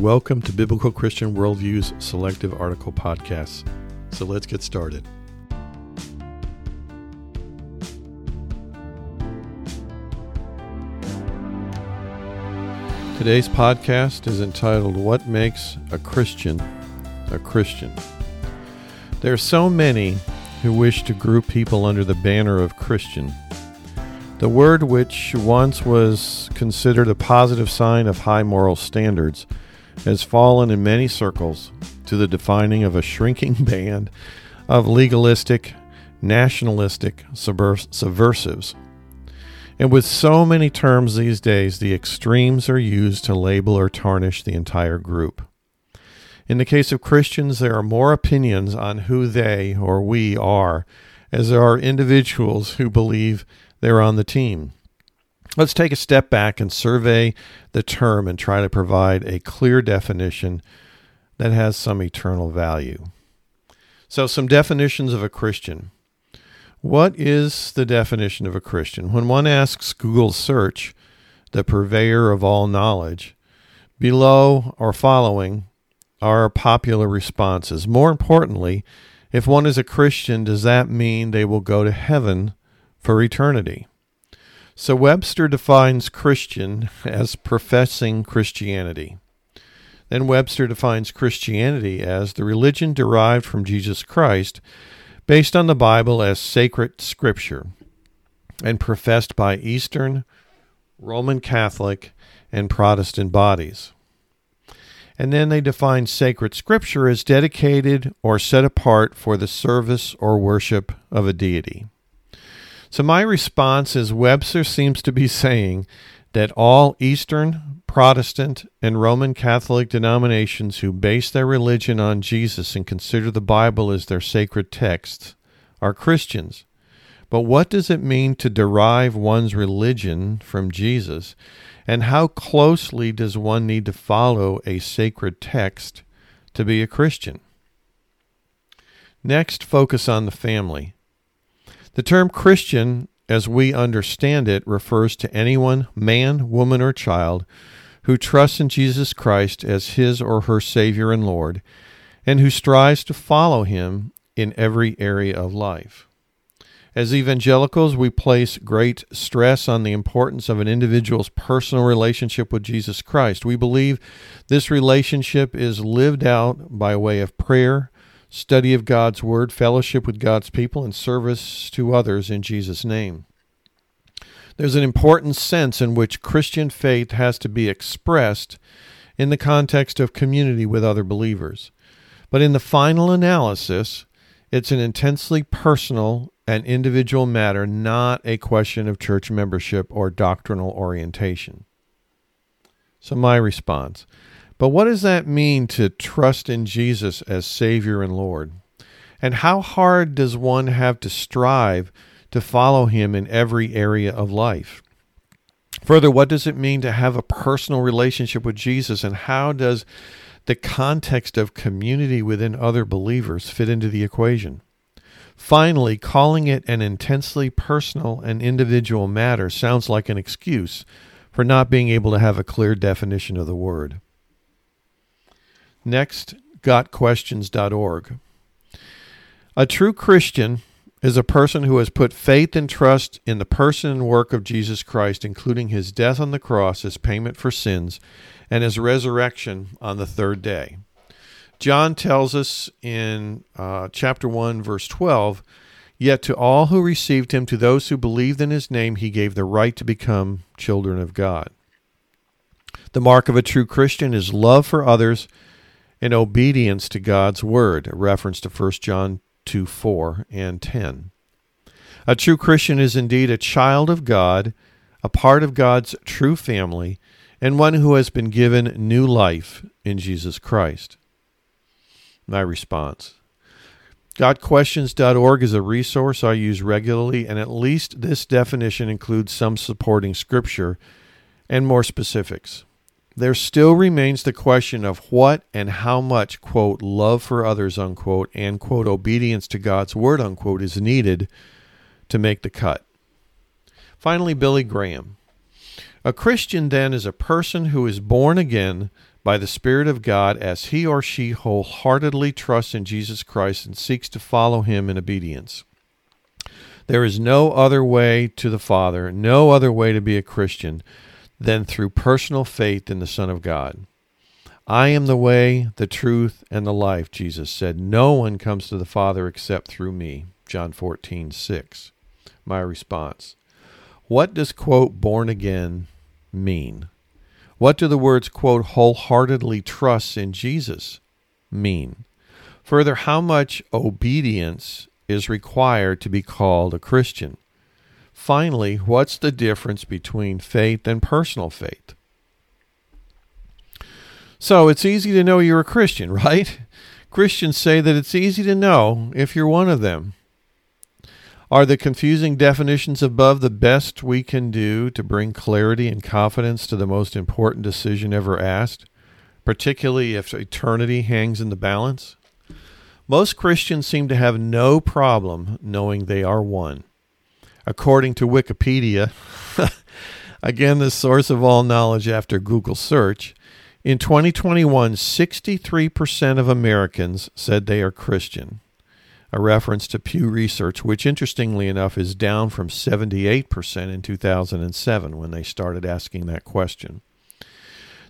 Welcome to Biblical Christian Worldview's Selective Article Podcasts. So let's get started. Today's podcast is entitled What Makes a Christian a Christian? There are so many who wish to group people under the banner of Christian. The word, which once was considered a positive sign of high moral standards, has fallen in many circles to the defining of a shrinking band of legalistic, nationalistic subversives. And with so many terms these days, the extremes are used to label or tarnish the entire group. In the case of Christians, there are more opinions on who they or we are, as there are individuals who believe they're on the team. Let's take a step back and survey the term and try to provide a clear definition that has some eternal value. So, some definitions of a Christian. What is the definition of a Christian? When one asks Google search, the purveyor of all knowledge, below or following are popular responses. More importantly, if one is a Christian, does that mean they will go to heaven for eternity. So Webster defines Christian as professing Christianity. Then Webster defines Christianity as the religion derived from Jesus Christ, based on the Bible as sacred scripture, and professed by Eastern, Roman Catholic, and Protestant bodies. And then they define sacred scripture as dedicated or set apart for the service or worship of a deity. So my response is Webster seems to be saying that all Eastern, Protestant, and Roman Catholic denominations who base their religion on Jesus and consider the Bible as their sacred text are Christians. But what does it mean to derive one's religion from Jesus? And how closely does one need to follow a sacred text to be a Christian? Next, focus on the family. The term Christian, as we understand it, refers to anyone, man, woman, or child, who trusts in Jesus Christ as his or her Savior and Lord, and who strives to follow him in every area of life. As evangelicals, we place great stress on the importance of an individual's personal relationship with Jesus Christ. We believe this relationship is lived out by way of prayer, study of God's Word, fellowship with God's people, and service to others in Jesus' name. There's an important sense in which Christian faith has to be expressed in the context of community with other believers. But in the final analysis, it's an intensely personal and individual matter, not a question of church membership or doctrinal orientation. So, my response but what does that mean to trust in Jesus as Savior and Lord? And how hard does one have to strive to follow Him in every area of life? Further, what does it mean to have a personal relationship with Jesus? And how does the context of community within other believers fit into the equation? Finally, calling it an intensely personal and individual matter sounds like an excuse for not being able to have a clear definition of the word. Next, gotquestions.org. A true Christian is a person who has put faith and trust in the person and work of Jesus Christ, including his death on the cross as payment for sins and his resurrection on the third day. John tells us in uh, chapter 1, verse 12 Yet to all who received him, to those who believed in his name, he gave the right to become children of God. The mark of a true Christian is love for others and obedience to God's word, a reference to 1 John 2 4 and 10. A true Christian is indeed a child of God, a part of God's true family, and one who has been given new life in Jesus Christ. My response GotQuestions.org is a resource I use regularly, and at least this definition includes some supporting scripture and more specifics there still remains the question of what and how much, quote, love for others, unquote, and, quote, obedience to God's word, unquote, is needed to make the cut. Finally, Billy Graham. A Christian, then, is a person who is born again by the Spirit of God as he or she wholeheartedly trusts in Jesus Christ and seeks to follow him in obedience. There is no other way to the Father, no other way to be a Christian than through personal faith in the Son of God. I am the way, the truth, and the life, Jesus said. No one comes to the Father except through me. John 14, 6. My response What does, quote, born again mean? What do the words, quote, wholeheartedly trust in Jesus mean? Further, how much obedience is required to be called a Christian? Finally, what's the difference between faith and personal faith? So it's easy to know you're a Christian, right? Christians say that it's easy to know if you're one of them. Are the confusing definitions above the best we can do to bring clarity and confidence to the most important decision ever asked, particularly if eternity hangs in the balance? Most Christians seem to have no problem knowing they are one. According to Wikipedia, again, the source of all knowledge after Google search, in 2021, 63% of Americans said they are Christian a reference to Pew Research, which interestingly enough is down from 78% in 2007 when they started asking that question.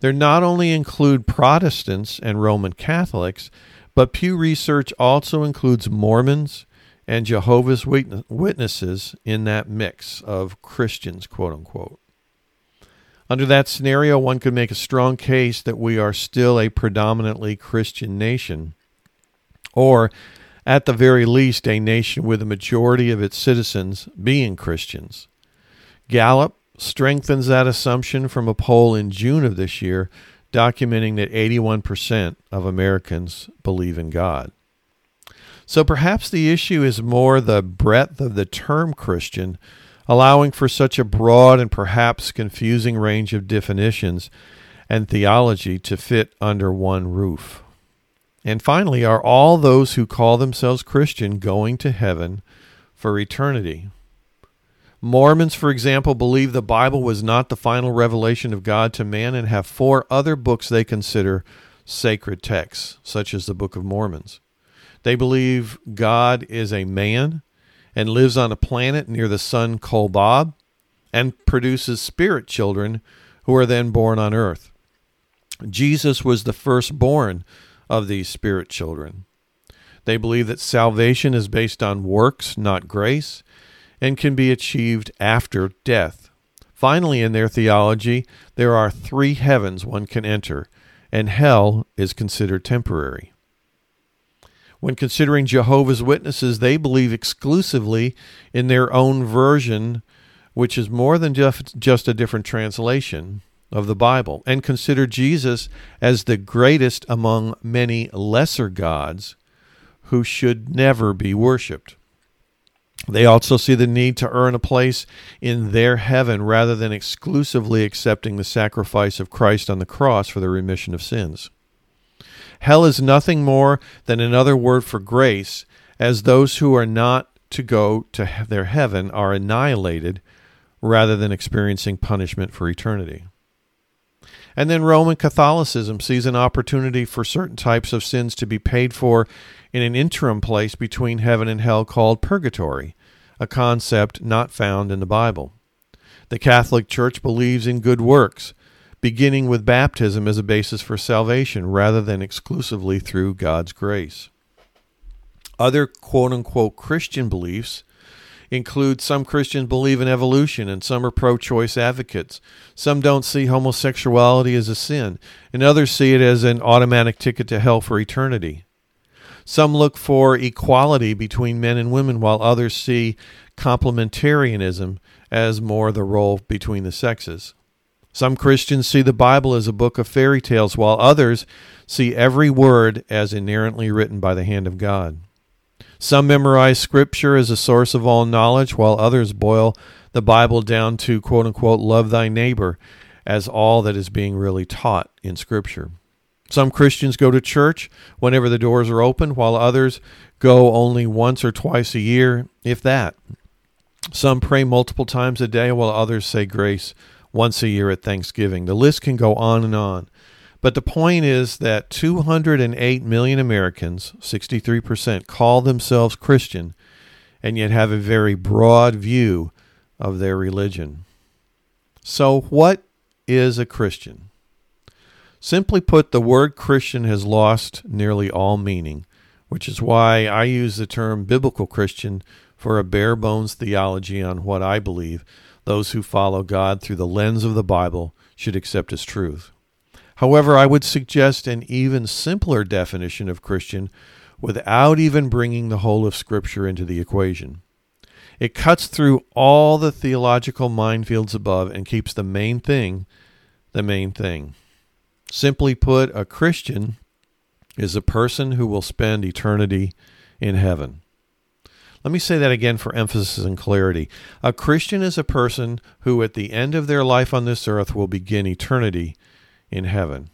They not only include Protestants and Roman Catholics, but Pew Research also includes Mormons and Jehovah's Witnesses in that mix of Christians, quote unquote. Under that scenario, one could make a strong case that we are still a predominantly Christian nation, or at the very least, a nation with a majority of its citizens being Christians. Gallup strengthens that assumption from a poll in June of this year, documenting that 81% of Americans believe in God. So perhaps the issue is more the breadth of the term Christian, allowing for such a broad and perhaps confusing range of definitions and theology to fit under one roof. And finally, are all those who call themselves Christian going to heaven for eternity? Mormons, for example, believe the Bible was not the final revelation of God to man and have four other books they consider sacred texts, such as the Book of Mormons. They believe God is a man and lives on a planet near the sun Kolob and produces spirit children who are then born on earth. Jesus was the firstborn of these spirit children. They believe that salvation is based on works, not grace, and can be achieved after death. Finally, in their theology, there are three heavens one can enter, and hell is considered temporary. When considering Jehovah's Witnesses, they believe exclusively in their own version, which is more than just a different translation of the Bible and consider Jesus as the greatest among many lesser gods who should never be worshiped. They also see the need to earn a place in their heaven rather than exclusively accepting the sacrifice of Christ on the cross for the remission of sins. Hell is nothing more than another word for grace, as those who are not to go to their heaven are annihilated rather than experiencing punishment for eternity. And then Roman Catholicism sees an opportunity for certain types of sins to be paid for in an interim place between heaven and hell called purgatory, a concept not found in the Bible. The Catholic Church believes in good works, beginning with baptism as a basis for salvation rather than exclusively through God's grace. Other quote unquote Christian beliefs include some Christians believe in evolution and some are pro choice advocates. Some don't see homosexuality as a sin, and others see it as an automatic ticket to hell for eternity. Some look for equality between men and women, while others see complementarianism as more the role between the sexes. Some Christians see the Bible as a book of fairy tales, while others see every word as inerrantly written by the hand of God. Some memorize Scripture as a source of all knowledge, while others boil the Bible down to quote unquote love thy neighbor as all that is being really taught in Scripture. Some Christians go to church whenever the doors are open, while others go only once or twice a year, if that. Some pray multiple times a day, while others say grace once a year at Thanksgiving. The list can go on and on. But the point is that 208 million Americans, 63%, call themselves Christian and yet have a very broad view of their religion. So, what is a Christian? Simply put, the word Christian has lost nearly all meaning, which is why I use the term biblical Christian for a bare bones theology on what I believe those who follow God through the lens of the Bible should accept as truth. However, I would suggest an even simpler definition of Christian without even bringing the whole of Scripture into the equation. It cuts through all the theological minefields above and keeps the main thing the main thing. Simply put, a Christian is a person who will spend eternity in heaven. Let me say that again for emphasis and clarity. A Christian is a person who, at the end of their life on this earth, will begin eternity in heaven.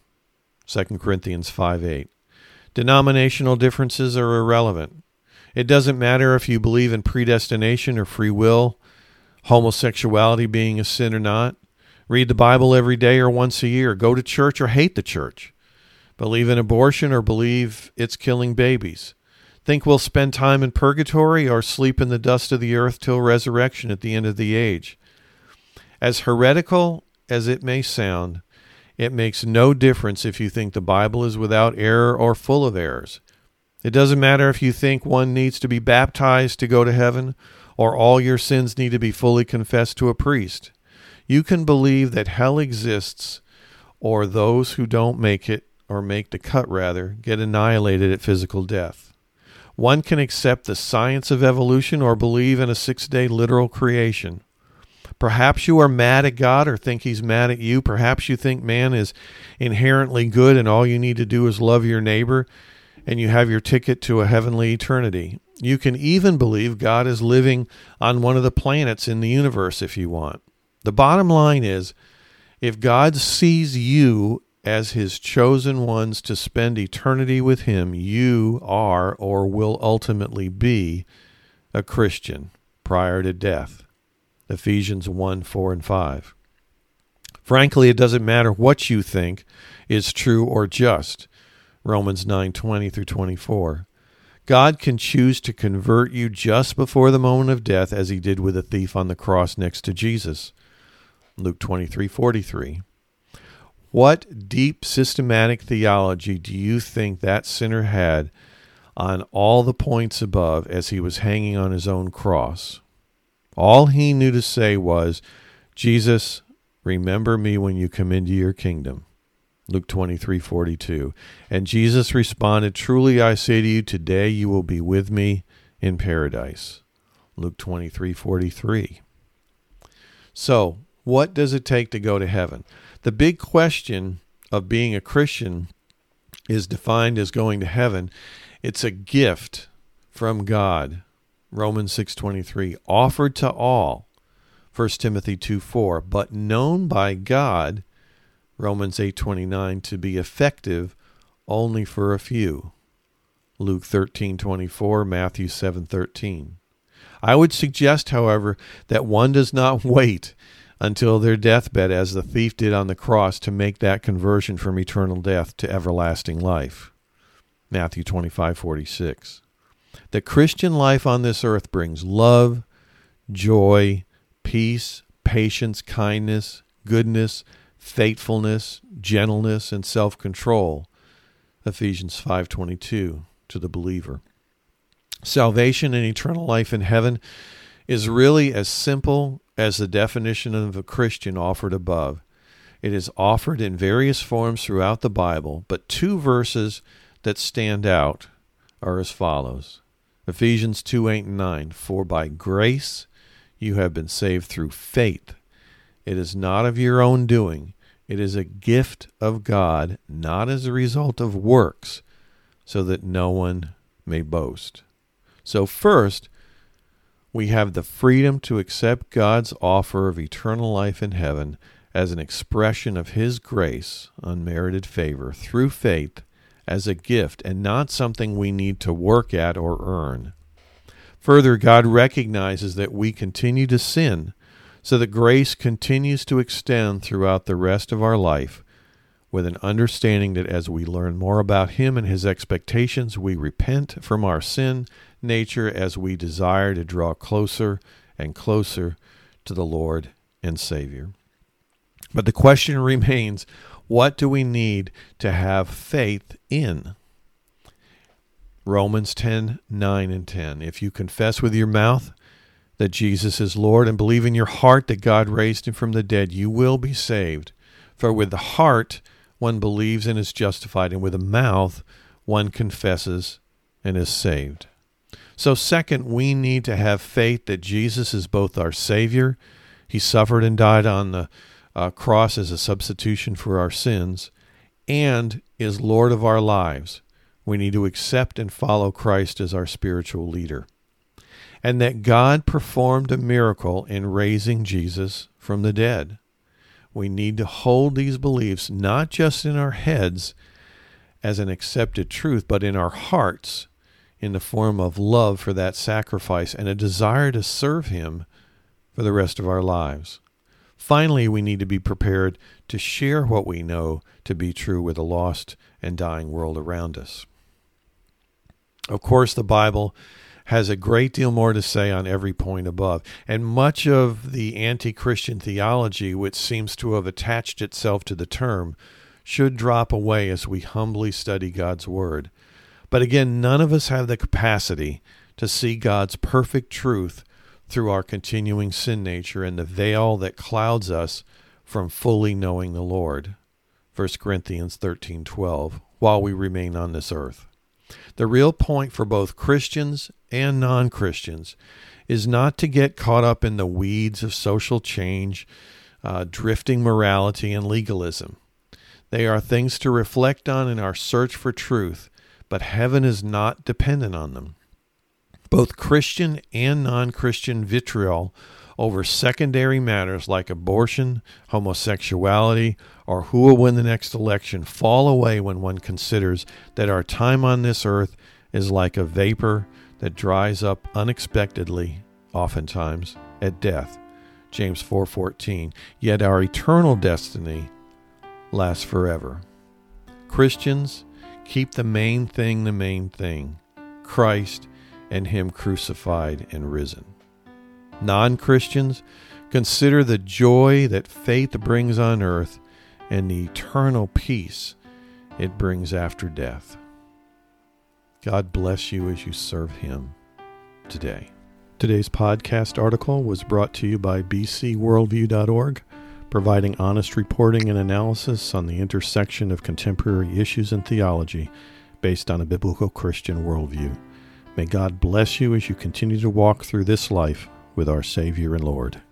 2 Corinthians 5 8. Denominational differences are irrelevant. It doesn't matter if you believe in predestination or free will, homosexuality being a sin or not. Read the Bible every day or once a year. Go to church or hate the church. Believe in abortion or believe it's killing babies. Think we'll spend time in purgatory or sleep in the dust of the earth till resurrection at the end of the age. As heretical as it may sound, it makes no difference if you think the Bible is without error or full of errors. It doesn't matter if you think one needs to be baptized to go to heaven or all your sins need to be fully confessed to a priest. You can believe that hell exists or those who don't make it or make the cut rather get annihilated at physical death. One can accept the science of evolution or believe in a six day literal creation. Perhaps you are mad at God or think He's mad at you. Perhaps you think man is inherently good and all you need to do is love your neighbor and you have your ticket to a heavenly eternity. You can even believe God is living on one of the planets in the universe if you want. The bottom line is if God sees you as his chosen ones to spend eternity with him, you are or will ultimately be a Christian prior to death. Ephesians 1 4 and 5. Frankly, it doesn't matter what you think is true or just. Romans 9 20 through 24. God can choose to convert you just before the moment of death, as he did with the thief on the cross next to Jesus. Luke 23 43. What deep systematic theology do you think that sinner had on all the points above as he was hanging on his own cross? All he knew to say was, Jesus, remember me when you come into your kingdom. Luke 23:42. And Jesus responded, "Truly I say to you, today you will be with me in paradise." Luke 23:43. So, what does it take to go to heaven? The big question of being a Christian is defined as going to heaven. It's a gift from God Romans 6:23 offered to all 1 Timothy 2:4 but known by God Romans 8:29 to be effective only for a few Luke 13:24 Matthew 7:13 I would suggest however that one does not wait until their deathbed as the thief did on the cross to make that conversion from eternal death to everlasting life Matthew 25:46 the Christian life on this earth brings love, joy, peace, patience, kindness, goodness, faithfulness, gentleness, and self-control. Ephesians 5:22 to the believer. Salvation and eternal life in heaven is really as simple as the definition of a Christian offered above. It is offered in various forms throughout the Bible, but two verses that stand out are as follows. Ephesians 2 8 and 9. For by grace you have been saved through faith. It is not of your own doing, it is a gift of God, not as a result of works, so that no one may boast. So, first, we have the freedom to accept God's offer of eternal life in heaven as an expression of His grace, unmerited favor, through faith as a gift and not something we need to work at or earn. Further, God recognizes that we continue to sin so that grace continues to extend throughout the rest of our life, with an understanding that as we learn more about Him and His expectations, we repent from our sin nature as we desire to draw closer and closer to the Lord and Savior. But the question remains what do we need to have faith in? Romans 10 9 and 10. If you confess with your mouth that Jesus is Lord and believe in your heart that God raised him from the dead, you will be saved. For with the heart one believes and is justified, and with the mouth one confesses and is saved. So, second, we need to have faith that Jesus is both our Savior, He suffered and died on the uh, cross as a substitution for our sins, and is Lord of our lives. We need to accept and follow Christ as our spiritual leader. And that God performed a miracle in raising Jesus from the dead. We need to hold these beliefs not just in our heads as an accepted truth, but in our hearts in the form of love for that sacrifice and a desire to serve Him for the rest of our lives. Finally, we need to be prepared to share what we know to be true with a lost and dying world around us. Of course, the Bible has a great deal more to say on every point above, and much of the anti Christian theology which seems to have attached itself to the term should drop away as we humbly study God's Word. But again, none of us have the capacity to see God's perfect truth through our continuing sin nature and the veil that clouds us from fully knowing the Lord. 1 Corinthians 13:12 while we remain on this earth. The real point for both Christians and non Christians is not to get caught up in the weeds of social change, uh, drifting morality, and legalism. They are things to reflect on in our search for truth, but heaven is not dependent on them. Both Christian and non Christian vitriol over secondary matters like abortion, homosexuality, or who will win the next election fall away when one considers that our time on this earth is like a vapor that dries up unexpectedly, oftentimes at death. James 4:14. Yet our eternal destiny lasts forever. Christians, keep the main thing the main thing. Christ and him crucified and risen. Non Christians, consider the joy that faith brings on earth and the eternal peace it brings after death. God bless you as you serve Him today. Today's podcast article was brought to you by bcworldview.org, providing honest reporting and analysis on the intersection of contemporary issues and theology based on a biblical Christian worldview. May God bless you as you continue to walk through this life with our Savior and Lord.